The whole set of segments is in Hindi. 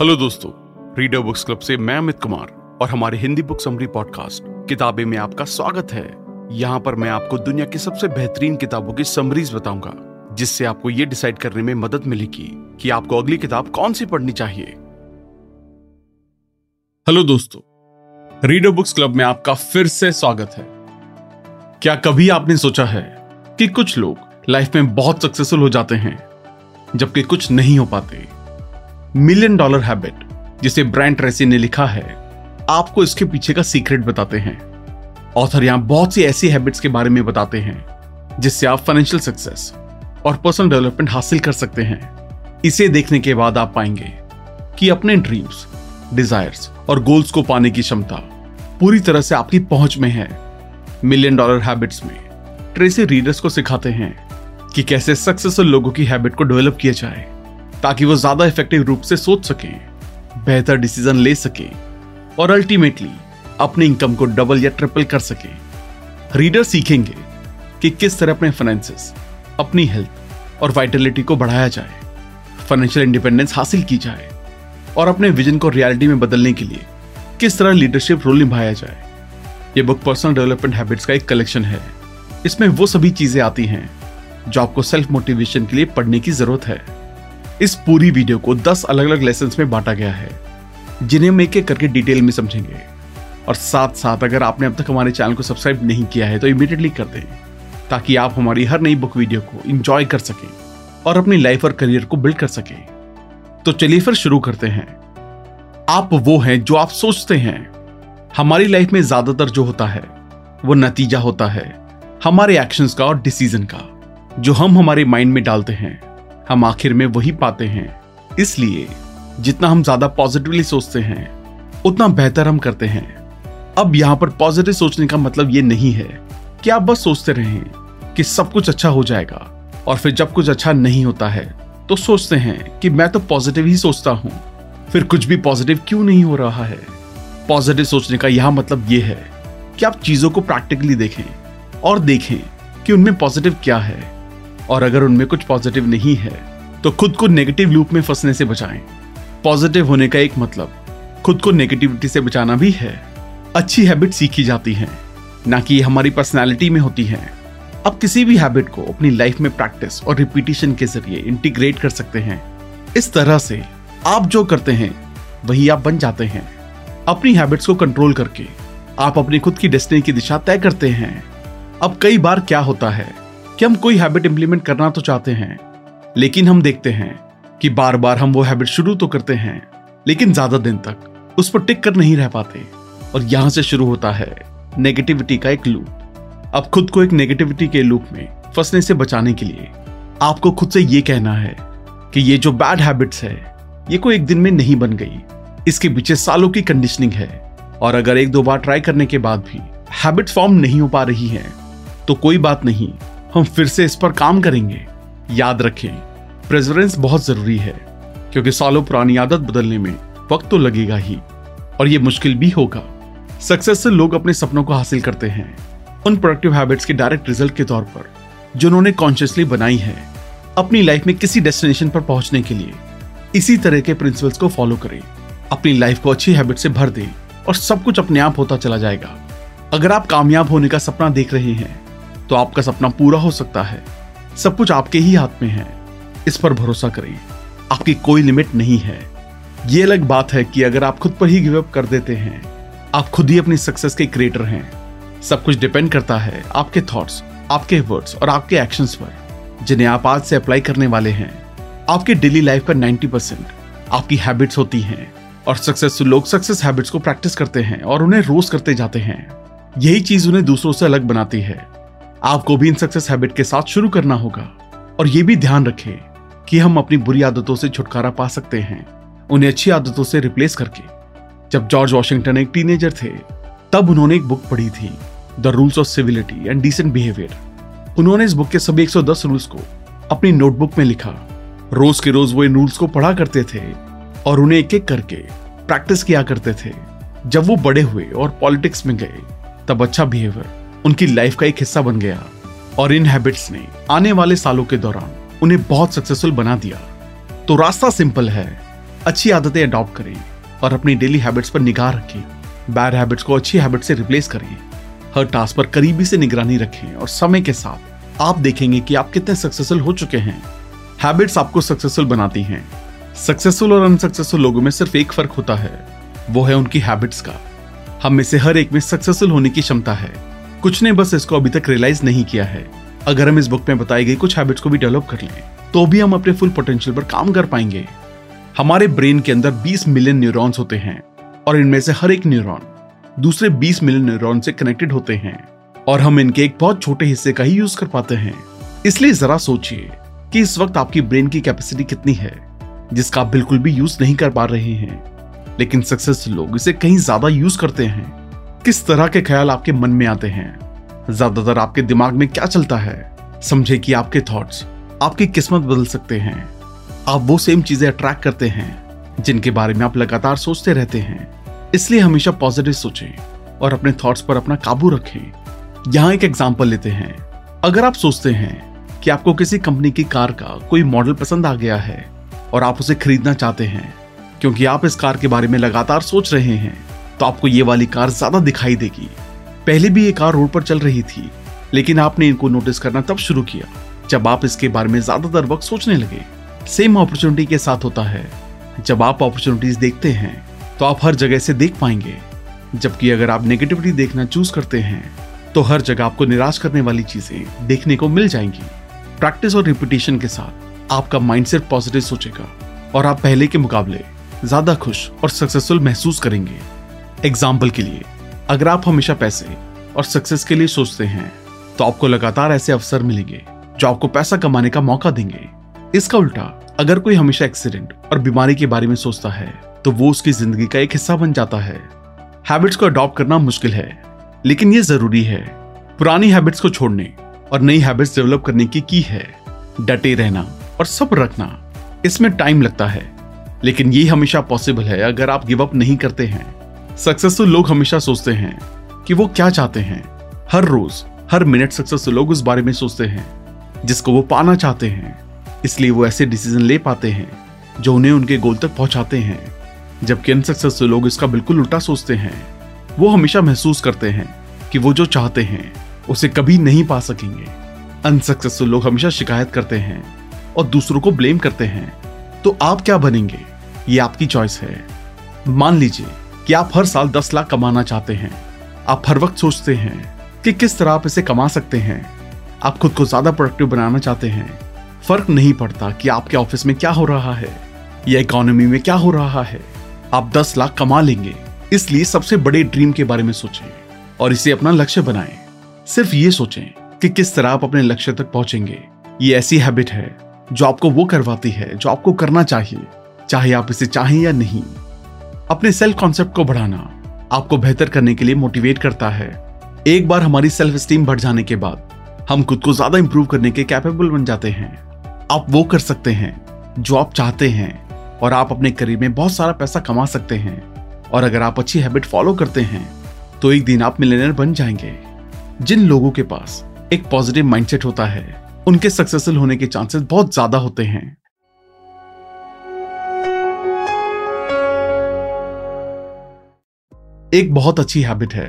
हेलो दोस्तों रीडर बुक्स क्लब से मैं अमित कुमार और हमारे हिंदी बुक समरी पॉडकास्ट किताबें में आपका स्वागत है। यहाँ पर मैं आपको दुनिया की सबसे बेहतरीन किताबों की समरीज बताऊँगा, जिससे आपको ये डिसाइड करने में मदद मिलेगी कि आपको अगली किताब कौन सी पढ़नी चाहिए। हेलो दोस्तों रीडर बुक्स क्लब में आपका फिर से स्वागत है। क्या कभी आपने सोचा है कि कुछ लोग लाइफ में बहुत सक्सेसफुल हो जाते हैं, जबकि कुछ नहीं हो पाते? मिलियन डॉलर हैबिट, जिसे ब्रांड ट्रेसी ने लिखा है, आपको इसके पीछे का सीक्रेट बताते हैं। ऑथर यहाँ बहुत सी ऐसी हैबिट्स के बारे में बताते हैं, जिससे आप फाइनेंशियल सक्सेस और पर्सनल डेवलपमेंट हासिल कर सकते हैं। इसे देखने के बाद आप पाएँगे कि अपने ड्रीम्स डिजायर्स और गोल्स को पाने की क्षमता पूरी तरह से आपकी पहुँच में है। मिलियन डॉलर हैबिट्स में ट्रेसी रीडर्स को सिखाते हैं कि कैसे सक्सेसफुल लोगों की हैबिट को डेवलप किया जाए। ताकि वो ज़्यादा इफ़ेक्टिव रूप से सोच सके, बेहतर डिसीज़न ले सके, और अल्टीमेटली अपने इनकम को डबल या ट्रिपल कर सके। रीडर सीखेंगे कि किस तरह अपने फाइनेंसेस अपनी हेल्थ और वाइटलिटी को बढ़ाया जाए फाइनेंशियल इंडिपेंडेंस हासिल की जाए, और अपने विजन को रियलिटी में बदलने के लिए किस तरह लीडरशिप रोल निभाया जाए। ये बुक पर्सनल डेवलपमेंट हैबिट्स का एक कलेक्शन है। इसमें वो सभी चीज़ें आती हैं जो आपको सेल्फ मोटिवेशन के लिए पढ़ने की ज़रूरत है। इस पूरी वीडियो को 10 अलग अलग लेसन में बांटा गया है, जिन्हें हम एक एक करके डिटेल में समझेंगे। और साथ साथ अगर आपने अब तक हमारे चैनल को सब्सक्राइब नहीं किया है तो इमीडिएटली कर दें, ताकि आप हमारी हर नई बुक वीडियो को इंजॉय कर सकें और अपनी लाइफ और करियर को बिल्ड कर सकें। तो चलिए फिर शुरू करते हैं। आप वो हैं जो आप सोचते हैं। हमारी लाइफ में ज़्यादातर जो होता है, वो नतीजा होता है हमारे एक्शंस का और डिसीज़न का, जो हम हमारे माइंड में डालते हैं। हम आखिर में वही पाते हैं। इसलिए, जितना हम ज़्यादा पॉजिटिवली सोचते हैं, उतना बेहतर हम करते हैं। अब यहाँ पर पॉजिटिव सोचने का मतलब ये नहीं है कि आप बस सोचते रहें कि सब कुछ अच्छा हो जाएगा और फिर जब कुछ अच्छा नहीं होता है तो सोचते हैं कि मैं तो पॉजिटिव ही सोचता हूँ। फिर कुछ भी पॉजिटिव क्यों नहीं हो रहा है? पॉजिटिव सोचने का यह मतलब यह है कि आप चीज़ों को प्रैक्टिकली देखें और देखें कि उनमें पॉजिटिव क्या है। और अगर उनमें कुछ पॉजिटिव नहीं है तो खुद को नेगेटिव लूप में फंसने से बचाएँ। पॉजिटिव होने का एक मतलब खुद को नेगेटिविटी से बचाना भी है। अच्छी हैबिट सीखी जाती है, ना कि हमारी पर्सनैलिटी में होती है। अब किसी भी हैबिट को अपनी लाइफ में प्रैक्टिस और रिपीटिशन के ज़रिए इंटीग्रेट कर सकते हैं। इस तरह से आप जो करते हैं, वही आप बन जाते हैं। अपनी हैबिट्स को कंट्रोल करके आप अपनी खुद की डेस्टिनी की दिशा तय करते हैं। अब कई बार क्या होता है? कि हम कोई हैबिट इंप्लीमेंट करना तो चाहते हैं, लेकिन हम देखते हैं कि बार बार हम वो हैबिट शुरू तो करते हैं, लेकिन ज़्यादा दिन तक उस पर टिक कर नहीं रह पाते। और यहाँ से शुरू होता है नेगेटिविटी का एक लूप अब खुद को एक नेगेटिविटी के लूप में फंसने से बचाने के लिए आपको खुद से ये कहना है कि ये जो बैड हैबिट्स है, ये कोई एक दिन में नहीं बन गई। इसके पीछे सालों की कंडीशनिंग है। और अगर एक दो बार ट्राई करने के बाद भी हैबिट फॉर्म नहीं हो पा रही है तो कोई बात नहीं। हम फिर से इस पर काम करेंगे। याद रखें प्रेजरेंस बहुत ज़रूरी है, क्योंकि सालों पुरानी आदत बदलने में वक्त तो लगेगा ही, और ये मुश्किल भी होगा। सक्सेसफुल लोग अपने सपनों को हासिल करते हैं। उन प्रोडक्टिव हैबिट्स के डायरेक्ट रिज़ल्ट के तौर पर, जो उन्होंने कॉन्शियसली बनाई है, अपनी लाइफ में किसी डेस्टिनेशन पर पहुँचने के लिए। इसी तरह के प्रिंसिपल्स को फॉलो करें। अपनी लाइफ को अच्छी हैबिट से भर दें, और सब कुछ अपने आप होता चला जाएगा। अगर आप कामयाब होने का सपना देख रहे हैं तो आपका सपना पूरा हो सकता है। सब कुछ आपके ही हाथ में है। इस पर भरोसा करें। आपकी कोई लिमिट नहीं है। ये अलग बात है कि अगर आप खुद पर ही गिव अप कर देते हैं, आप खुद ही अपनी सक्सेस के क्रिएटर हैं। सब कुछ डिपेंड करता है आपके थॉट्स आपके वर्ड्स और आपके एक्शंस पर, जिन्हें आप आज से अप्लाई करने वाले हैं। आपके डेली लाइफ पर 90 परसेंट आपकी हैबिट्स होती हैं और सक्सेसफुल लोग सक्सेस हैबिट्स को प्रैक्टिस करते हैं और उन्हें रोज करते जाते हैं। यही चीज़ उन्हें दूसरों से अलग बनाती है। आपको भी इन सक्सेस हैबिट के साथ शुरू करना होगा। और ये भी ध्यान रखें कि हम अपनी बुरी आदतों से छुटकारा पा सकते हैं, उन्हें अच्छी आदतों से रिप्लेस करके। जब जॉर्ज वॉशिंगटन एक टीनेजर थे, तब उन्होंने एक बुक पढ़ी थी the rules of civility and decent behaviour उन्होंने इस बुक के सभी 110 रूल्स को अपनी नोटबुक में लिखा। रोज के रोज वो इन रूल्स को पढ़ा करते थे और उन्हें एक एक करके प्रैक्टिस किया करते थे। जब वो बड़े हुए और पॉलिटिक्स में गए, तब अच्छा बिहेवियर उनकी लाइफ का एक हिस्सा बन गया और इन हैबिट्स ने आने वाले सालों के दौरान उन्हें बहुत सक्सेसफुल बना दिया। तो रास्ता सिंपल है, अच्छी आदतें अडॉप्ट करें और अपनी डेली हैबिट्स पर निगाह रखें। बैड हैबिट्स को अच्छी हैबिट से रिप्लेस करें। हर टास्क पर करीबी से निगरानी रखें और समय के साथ आप देखेंगे कि आप कितने सक्सेसफुल हो चुके हैं। हैबिट्स आपको सक्सेसफुल बनाती हैं। सक्सेसफुल और अनसक्सेसफुल लोगों में सिर्फ़ एक फ़र्क होता है, वो है उनकी हैबिट्स का। हम में से हर एक में सक्सेसफुल होने की क्षमता है। कुछ ने बस इसको अभी तक रियलाइज़ नहीं किया है। अगर हम इस बुक में बताई गई कुछ हैबिट्स को भी डेवलप कर लें तो भी हम अपने फुल पोटेंशियल पर काम कर पाएँगे। हमारे ब्रेन के अंदर 20 मिलियन न्यूरॉन्स होते हैं, और इनमें से हर एक न्यूरॉन दूसरे 20 मिलियन न्यूरॉन से कनेक्टेड होते हैं, और हम इनके एक बहुत छोटे हिस्से का ही यूज़ कर पाते हैं। इसलिए जरा सोचिए कि इस वक्त आपकी ब्रेन की कैपेसिटी कितनी है, जिसका आप बिल्कुल भी यूज़ नहीं कर पा रहे हैं। लेकिन सक्सेसफुल लोग इसे कहीं ज़्यादा यूज़ करते हैं। किस तरह के ख्याल आपके मन में आते हैं? ज़्यादातर आपके दिमाग में क्या चलता है? समझे कि आपके थॉट्स आपकी किस्मत बदल सकते हैं। आप वो सेम चीज़ें अट्रैक्ट करते हैं, जिनके बारे में आप लगातार सोचते रहते हैं। इसलिए हमेशा पॉजिटिव सोचें और अपने थॉट्स पर अपना काबू रखें। यहाँ एक एग्ज़ाम्पल लेते हैं। अगर आप सोचते हैं कि आपको किसी कंपनी की कार का कोई मॉडल पसंद आ गया है और आप उसे खरीदना चाहते हैं, क्योंकि आप इस कार के बारे में लगातार सोच रहे हैं तो आपको ये वाली कार ज़्यादा दिखाई देगी। पहले भी ये कार रोड पर चल रही थी, लेकिन आपने इनको नोटिस करना तब शुरू किया, जब आप इसके बारे में ज़्यादातर वक्त सोचने लगे। सेम अपॉर्चुनिटी के साथ होता है। जब आप अपॉर्चुनिटीज़ देखते हैं तो आप हर जगह से देख पाएँगे। जबकि अगर आप नेगेटिविटी देखना चूज़ करते हैं तो हर जगह आपको निराश करने वाली चीज़ें देखने को मिल जाएँगी। प्रैक्टिस और रिपीटेशन के साथ आपका माइंड माइंडसेट पॉजिटिव सोचेगा, और आप पहले के मुकाबले ज़्यादा खुश और सक्सेसफुल महसूस करेंगे। एग्ज़ाम्पल के लिए, अगर आप हमेशा पैसे और सक्सेस के लिए सोचते हैं तो आपको लगातार ऐसे अवसर मिलेंगे, जो आपको पैसा कमाने का मौका देंगे। इसका उल्टा, अगर कोई हमेशा एक्सीडेंट और बीमारी के बारे में सोचता है तो वो उसकी ज़िंदगी का एक हिस्सा बन जाता है। हैबिट्स को अडॉप्ट करना मुश्किल है, लेकिन ये ज़रूरी है। पुरानी हैबिट्स को छोड़ने और नई हैबिट्स डेवलप करने की की है। डटे रहना और सब रखना, इसमें टाइम लगता है। लेकिन ये हमेशा पॉसिबल है, अगर आप गिव अप नहीं करते हैं। सक्सेसफुल लोग हमेशा सोचते हैं कि वो क्या चाहते हैं। हर रोज, हर मिनट सक्सेसफुल लोग उस बारे में सोचते हैं, जिसको वो पाना चाहते हैं। इसलिए वो ऐसे डिसीज़न ले पाते हैं, जो उन्हें उनके गोल तक पहुंचाते हैं। जबकि अनसक्सेसफुल लोग इसका बिल्कुल उल्टा सोचते हैं। वो हमेशा महसूस करते हैं कि वो जो चाहते हैं, उसे कभी नहीं पा सकेंगे। अनसक्सेसफुल लोग हमेशा शिकायत करते हैं और दूसरों को ब्लेम करते हैं। तो आप क्या बनेंगे? ये आपकी चॉइस है। मान लीजिए कि आप हर साल दस लाख कमाना चाहते हैं। आप हर वक्त सोचते हैं कि किस तरह आप इसे कमा सकते हैं। आप खुद को ज़्यादा प्रोडक्टिव बनाना चाहते हैं। फ़र्क नहीं पड़ता कि आपके ऑफ़िस में क्या हो रहा है, या इकोनॉमी में क्या हो रहा है। आप दस लाख कमा लेंगे। इसलिए सबसे बड़े ड्रीम के बारे में सोचें और इसे अपना लक्ष्य बनाएँ। सिर्फ़ ये सोचें कि किस तरह आप अपने लक्ष्य तक पहुँचेंगे। ये ऐसी हैबिट है जो आपको वो करवाती है, जो आपको करना चाहिए, चाहे आप इसे चाहें या नहीं। अपने सेल्फ कॉन्सेप्ट को बढ़ाना आपको बेहतर करने के लिए मोटिवेट करता है। एक बार हमारी सेल्फ स्टीम बढ़ जाने के बाद, हम खुद को ज़्यादा इंप्रूव करने के कैपेबल बन जाते हैं। आप वो कर सकते हैं जो आप चाहते हैं और आप अपने करियर में बहुत सारा पैसा कमा सकते हैं। और अगर आप अच्छी हैबिट फॉलो करते हैं तो एक दिन आप मिलेनियर बन जाएँगे। जिन लोगों के पास एक पॉजिटिव माइंडसेट होता है, उनके सक्सेसफुल होने के चांसेस बहुत ज़्यादा होते हैं। एक बहुत अच्छी हैबिट है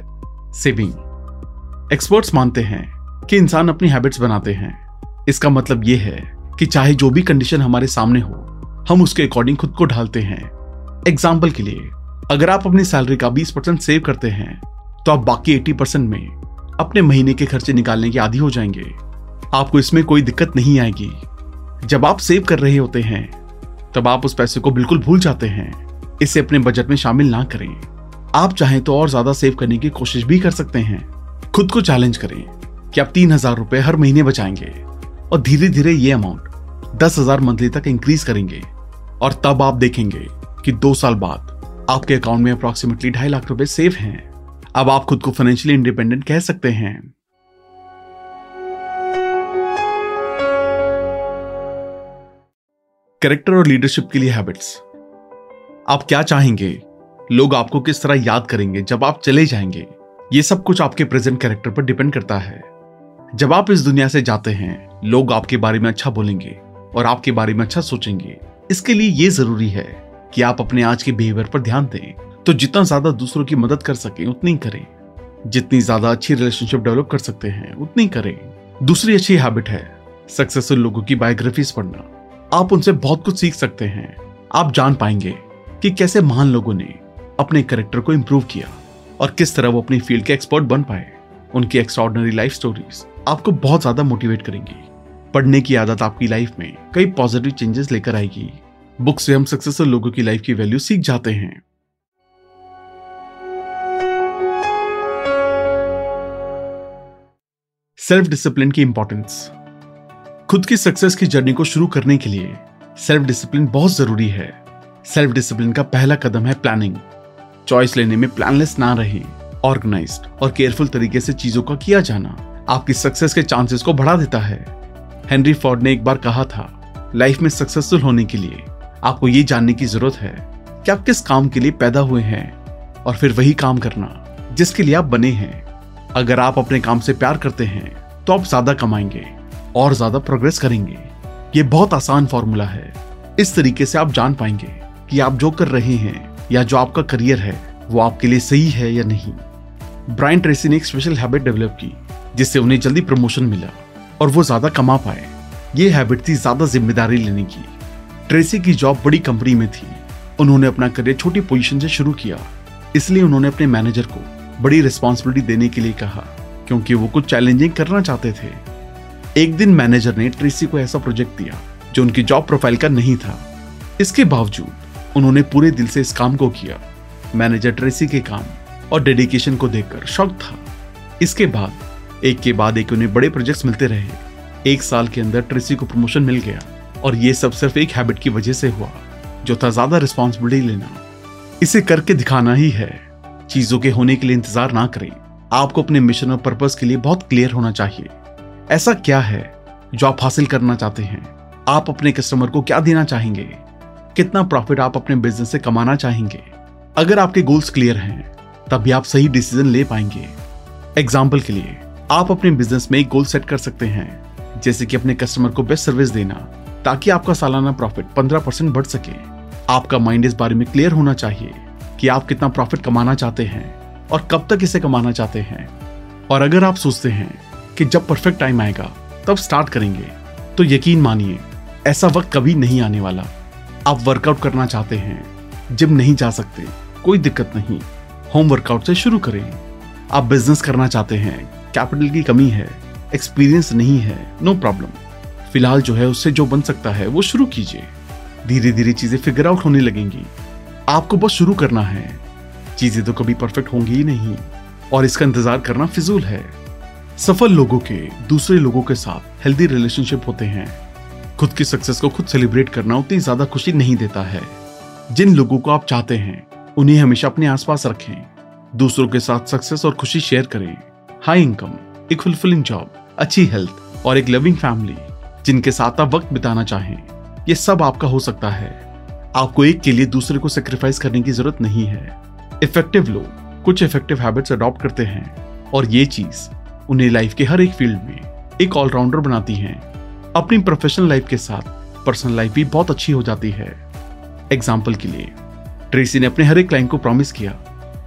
सेविंग एक्सपर्ट्स मानते हैं कि इंसान अपनी हैबिट्स बनाते हैं। इसका मतलब यह है कि चाहे जो भी कंडीशन हमारे सामने हो, हम उसके अकॉर्डिंग खुद को ढालते हैं। एग्ज़ाम्पल के लिए, अगर आप अपनी सैलरी का 20 परसेंट सेव करते हैं तो आप बाकी 80 परसेंट में अपने महीने के खर्चे निकालने के आदि हो जाएँगे। आपको इसमें कोई दिक्कत नहीं आएगी। जब आप सेव कर रहे होते हैं, तब आप उस पैसे को बिल्कुल भूल जाते हैं। इसे अपने बजट में शामिल ना करें। आप चाहें तो और ज़्यादा सेव करने की कोशिश भी कर सकते हैं। खुद को चैलेंज करें कि आप तीन हज़ार रुपए हर महीने बचाएँगे और धीरे धीरे ये अमाउंट दस हज़ार मंथली तक इंक्रीज करेंगे। और तब आप देखेंगे कि दो साल बाद आपके अकाउंट में अप्रोक्सीमेटली ढाई लाख रुपए सेव हैं। अब आप खुद को फाइनेंशियली इंडिपेंडेंट कह सकते हैं। करेक्टर और लीडरशिप के लिए हैबिट्स आप क्या चाहेंगे? लोग आपको किस तरह याद करेंगे जब आप चले जाएँगे? ये सब कुछ आपके प्रेजेंट कैरेक्टर पर डिपेंड करता है। जब आप इस दुनिया से जाते हैं, लोग आपके बारे में अच्छा बोलेंगे और आपके बारे में अच्छा सोचेंगे। इसके लिए ये ज़रूरी है कि आप अपने आज के बिहेवियर पर ध्यान दें। तो जितना ज़्यादा दूसरों की मदद कर सके, उतनी करें। जितनी ज़्यादा अच्छी रिलेशनशिप डेवलप कर सकते हैं, उतनी करें। दूसरी अच्छी हैबिट है सक्सेसफुल लोगों की बायोग्राफीज पढ़ना। आप उनसे बहुत कुछ सीख सकते हैं। आप जान पाएँगे कि कैसे महान लोगों ने अपने करेक्टर को इंप्रूव किया और किस तरह वो अपनी फ़ील्ड के एक्सपर्ट बन पाए, उनकी एक्स्ट्रॉर्डनरी लाइफ स्टोरीज आपको बहुत ज़्यादा मोटिवेट करेंगी। पढ़ने की आदत आपकी लाइफ में कई पॉजिटिव चेंजेस लेकर आएगी। बुक से हम सक्सेसफुल लोगों की लाइफ की वैल्यू सीख जाते हैं। सेल्फ डिसिप्लिन की इंपॉर्टेंस खुद की सक्सेस की जर्नी को शुरू करने के लिए सेल्फ डिसिप्लिन बहुत ज़रूरी है। सेल्फ डिसिप्लिन का पहला कदम है प्लानिंग चॉइस लेने में प्लानलेस ना रहें। ऑर्गेनाइज्ड और केयरफुल तरीके से चीज़ों का किया जाना आपकी सक्सेस के चांसेस को बढ़ा देता है। हेनरी फॉर्ड ने एक बार कहा था लाइफ में सक्सेसफुल होने के लिए आपको ये जानने की ज़रूरत है कि आप किस काम के लिए पैदा हुए हैं और फिर वही काम करना जिसके लिए आप बने हैं। अगर आप अपने काम से प्यार करते हैं तो आप ज़्यादा कमाएँगे और ज़्यादा प्रोग्रेस करेंगे। ये बहुत आसान फॉर्मूला है। इस तरीके से आप जान पाएँगे कि आप जो कर रहे हैं या जो आपका करियर है, वो आपके लिए सही है या नहीं। ब्रायन ट्रेसी ने एक स्पेशल हैबिट डेवलप की, जिससे उन्हें जल्दी प्रमोशन मिला और वो ज़्यादा कमा पाए। ये हैबिट थी ज़्यादा ज़िम्मेदारी लेने की। ट्रेसी की जॉब बड़ी कंपनी में थी। उन्होंने अपना करियर छोटी पोजीशन से शुरू किया। इसलिए उन्होंने अपने मैनेजर को बड़ी रिस्पॉन्सिबिलिटी देने के लिए कहा, क्योंकि वो कुछ चैलेंजिंग करना चाहते थे। एक दिन मैनेजर ने ट्रेसी को ऐसा प्रोजेक्ट दिया, जो उनकी जॉब प्रोफ़ाइल का नहीं था। इसके बावजूद उन्होंने पूरे दिल से इस काम को किया। मैनेजर ट्रेसी के काम और डेडिकेशन को देखकर शौक था। इसके बाद, एक के बाद एक उन्हें बड़े प्रोजेक्ट्स मिलते रहे। एक साल के अंदर ट्रेसी को प्रमोशन मिल गया और ये सब सिर्फ़ एक हैबिट की वजह से हुआ, जो था ज़्यादा रिस्पॉन्सिबिलिटी लेना। इसे करके दिखाना ही है। चीज़ों के होने के लिए इंतज़ार ना करें। आपको अपने मिशन और पर्पज के लिए बहुत क्लियर होना चाहिए। ऐसा क्या है जो आप हासिल करना चाहते हैं? आप अपने कस्टमर को क्या देना चाहेंगे? कितना प्रॉफिट आप अपने बिज़नेस से कमाना चाहेंगे? अगर आपके गोल्स क्लियर हैं, तभी आप सही डिसीज़न ले पाएँगे। एग्ज़ाम्पल के लिए, आप अपने बिज़नेस में एक गोल सेट कर सकते हैं, जैसे कि अपने कस्टमर को बेस्ट सर्विस देना, ताकि आपका सालाना प्रॉफिट 15 परसेंट बढ़ सके। आपका माइंड इस बारे में क्लियर होना चाहिए कि आप कितना प्रॉफिट कमाना चाहते हैं और कब तक इसे कमाना चाहते हैं। और अगर आप सोचते हैं कि जब परफेक्ट टाइम आएगा, तब स्टार्ट करेंगे तो यकीन मानिए, ऐसा वक्त कभी नहीं आने वाला। आप वर्कआउट करना चाहते हैं जिम नहीं जा सकते, कोई दिक्कत नहीं। होम वर्कआउट से शुरू करें। आप बिज़नेस करना चाहते हैं कैपिटल की कमी है एक्सपीरियंस नहीं है नो प्रॉब्लम फ़िलहाल जो है उससे जो बन सकता है, वो शुरू कीजिए। धीरे धीरे चीज़ें फिगर आउट होने लगेंगी। आपको बस शुरू करना है। चीज़ें तो कभी परफेक्ट होंगी ही नहीं। और इसका इंतज़ार करना फिजूल है। सफल लोगों के, दूसरे लोगों के साथ हेल्दी रिलेशनशिप होते हैं। खुद की सक्सेस को खुद सेलिब्रेट करना उतनी ज़्यादा खुशी नहीं देता है। जिन लोगों को आप चाहते हैं, उन्हें हमेशा अपने आसपास रखें। दूसरों के साथ सक्सेस और खुशी शेयर करें। हाई इनकम एक फुलफिलिंग जॉब अच्छी हेल्थ और एक लविंग फैमिली जिनके साथ आप वक्त बिताना चाहें। ये सब आपका हो सकता है। आपको एक के लिए दूसरे को सेक्रीफाइस करने की ज़रूरत नहीं है। इफ़ेक्टिव लोग कुछ इफ़ेक्टिव हैबिट्स अडॉप्ट करते हैं और ये चीज़ उन्हें लाइफ के हर एक फ़ील्ड में एक ऑलराउंडर बनाती हैं। अपनी प्रोफेशनल लाइफ के साथ पर्सनल लाइफ भी बहुत अच्छी हो जाती है। एग्ज़ाम्पल के लिए ट्रेसी ने अपने हर एक क्लाइंट को प्रॉमिस किया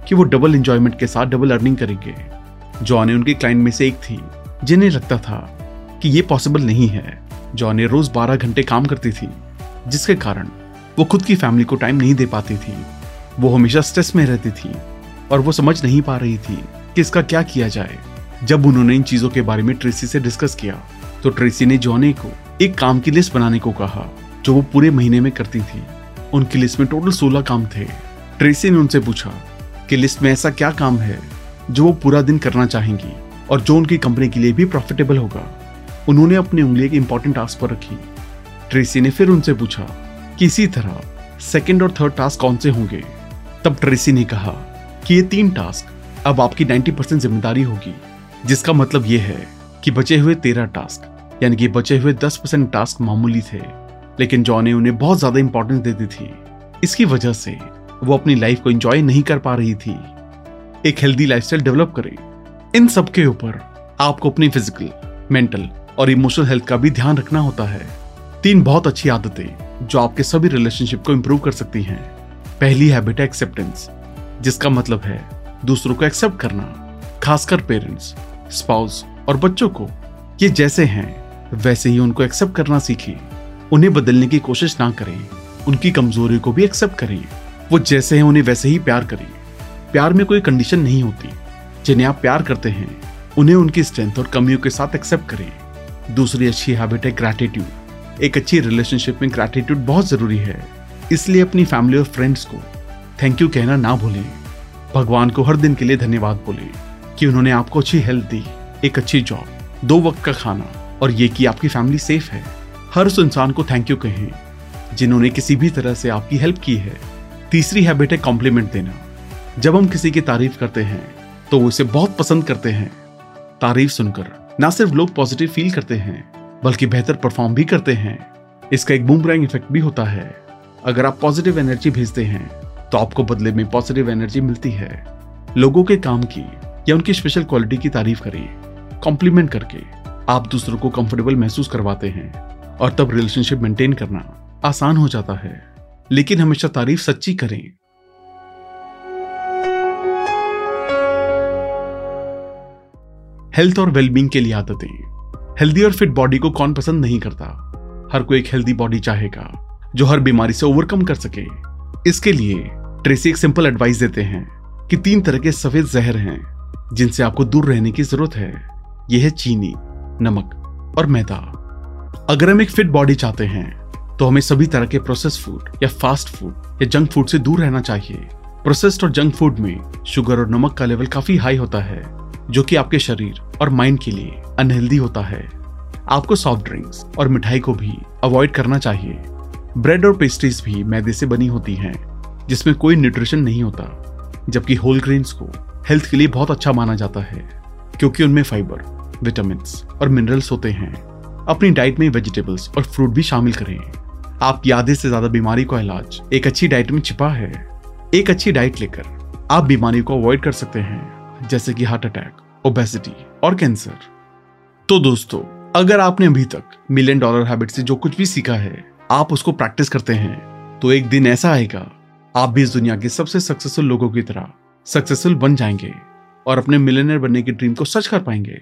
कि वो डबल इंजॉयमेंट के साथ डबल अर्निंग करेंगे। जॉनी उनके क्लाइंट में से एक थी, जिन्हें लगता था कि ये पॉसिबल नहीं है। जॉनी रोज 12 घंटे काम करती थी, जिसके कारण वो खुद की फैमिली को टाइम नहीं दे पाती थी। वो हमेशा स्ट्रेस में रहती थी और वो समझ नहीं पा रही थी कि इसका क्या किया जाए, जब उन्होंने इन चीज़ों के बारे में ट्रेसी से डिस्कस किया। तो ट्रेसी ने जॉनी को एक काम की लिस्ट बनाने को कहा, जो वो पूरे महीने में करती थी। उनकी लिस्ट में टोटल सोलह काम थे। ट्रेसी ने उनसे पूछा कि लिस्ट में ऐसा क्या काम है, जो वो पूरा दिन करना चाहेंगी और जो उनकी कंपनी के लिए भी प्रॉफिटेबल होगा। उन्होंने अपनी उंगली एक इंपॉर्टेंट टास्क पर रखी। ट्रेसी ने फिर उनसे पूछा कि इसी तरह सेकेंड और थर्ड टास्क कौन से होंगे? तब ट्रेसी ने कहा कि ये तीन टास्क अब आपकी 90 परसेंट ज़िम्मेदारी होगी, जिसका मतलब ये है कि बचे हुए तेरह टास्क यानी कि बचे हुए दस परसेंट टास्क मामूली थे, लेकिन जॉन उन्हें बहुत ज़्यादा इंपॉर्टेंस दे दी थी। इसकी वजह से वो अपनी लाइफ को एंजॉय नहीं कर पा रही थी। एक हेल्दी लाइफस्टाइल डेवलप करें। इन सब के ऊपर आपको अपनी फ़िज़िकल मेंटल और इमोशनल हेल्थ का भी ध्यान रखना होता है। तीन बहुत अच्छी आदतें जो आपके सभी रिलेशनशिप को इम्प्रूव कर सकती हैं। पहली हैबिट है एक्सेप्टेंस जिसका मतलब है दूसरों को एक्सेप्ट करना, खासकर पेरेंट्स स्पाउस और बच्चों को। ये जैसे हैं वैसे ही उनको एक्सेप्ट करना सीखें उन्हें बदलने की कोशिश ना करें। उनकी कमज़ोरी को भी एक्सेप्ट करें। वो जैसे हैं, उन्हें वैसे ही प्यार करें। प्यार में कोई कंडीशन नहीं होती। जिन्हें आप प्यार करते हैं, उन्हें उनकी स्ट्रेंथ और कमियों के साथ एक्सेप्ट करें। दूसरी अच्छी हैबिट है ग्रैटिट्यूड एक अच्छी रिलेशनशिप में ग्रैटिट्यूड बहुत ज़रूरी है। इसलिए अपनी फैमिली और फ्रेंड्स को थैंक यू कहना ना भूलें। भगवान को हर दिन के लिए धन्यवाद बोले कि उन्होंने आपको अच्छी हेल्थ दी, एक अच्छी जॉब दो वक्त का खाना। और ये कि आपकी फैमिली सेफ़ है। हर उस इंसान को थैंक यू कहें, जिन्होंने किसी भी तरह से आपकी हेल्प की है। तीसरी हैबिट है कॉम्प्लीमेंट देना। जब हम किसी की तारीफ़ करते हैं तो वो इसे बहुत पसंद करते हैं। तारीफ़ सुनकर, ना सिर्फ़ लोग पॉजिटिव फील करते हैं, बल्कि बेहतर परफॉर्म भी करते हैं। इसका एक बूमरैंग इफ़ेक्ट भी होता है। अगर आप पॉजिटिव एनर्जी भेजते हैं तो आपको बदले में पॉजिटिव एनर्जी मिलती है। लोगों के काम की या उनकी स्पेशल क्वालिटी की तारीफ़ करिए कॉम्प्लीमेंट करके। आप दूसरों को कंफर्टेबल महसूस करवाते हैं और तब रिलेशनशिप मेंटेन करना आसान हो जाता है। लेकिन हमेशा तारीफ़ सच्ची करें। हेल्थ और वेलबींग के लिए आदतें। हेल्दी और फिट बॉडी को कौन पसंद नहीं करता? हर कोई एक हेल्दी बॉडी चाहेगा, जो हर बीमारी से ओवरकम कर सके। इसके लिए ट्रेसी एक सिंपल एडवाइस देते हैं कि तीन तरह के सफ़ेद जहर हैं, जिनसे आपको दूर रहने की ज़रूरत है। यह है चीनी। नमक और मैदा। अगर हम एक फिट बॉडी चाहते हैं तो हमें सभी तरह के प्रोसेस फ़ूड या फास्ट फ़ूड या जंक फ़ूड से दूर रहना चाहिए। प्रोसेस्ड और जंक फ़ूड में शुगर और नमक का लेवल काफ़ी हाई होता है, जो कि आपके शरीर और माइंड के लिए अनहेल्दी होता है। आपको सॉफ्ट ड्रिंक्स और मिठाई को भी अवॉइड करना चाहिए। ब्रेड और पेस्ट्रीज भी मैदे से बनी होती हैं, जिसमें कोई न्यूट्रिशन नहीं होता, जबकि होल ग्रेन्स को हेल्थ के लिए बहुत अच्छा माना जाता है, क्योंकि उनमें फाइबर विटामिन और मिनरल्स होते हैं। अपनी डाइट में वेजिटेबल्स और फ्रूट भी शामिल करें। आपकी आधे से ज़्यादा बीमारी का इलाज एक अच्छी डाइट में छिपा है। एक अच्छी डाइट लेकर आप बीमारी को अवॉइड कर सकते हैं, जैसे कि हार्ट अटैक, ओबेसिटी और कैंसर। तो दोस्तों, अगर आपने अभी तक मिलियन डॉलर हैबिट से जो कुछ भी सीखा है, आप उसको प्रैक्टिस करते हैं तो एक दिन ऐसा आएगा, आप भी इस दुनिया के सबसे सक्सेसफुल लोगों की तरह सक्सेसफुल बन जाएँगे और अपने मिलेनियर बनने की ड्रीम को सच कर पाएँगे।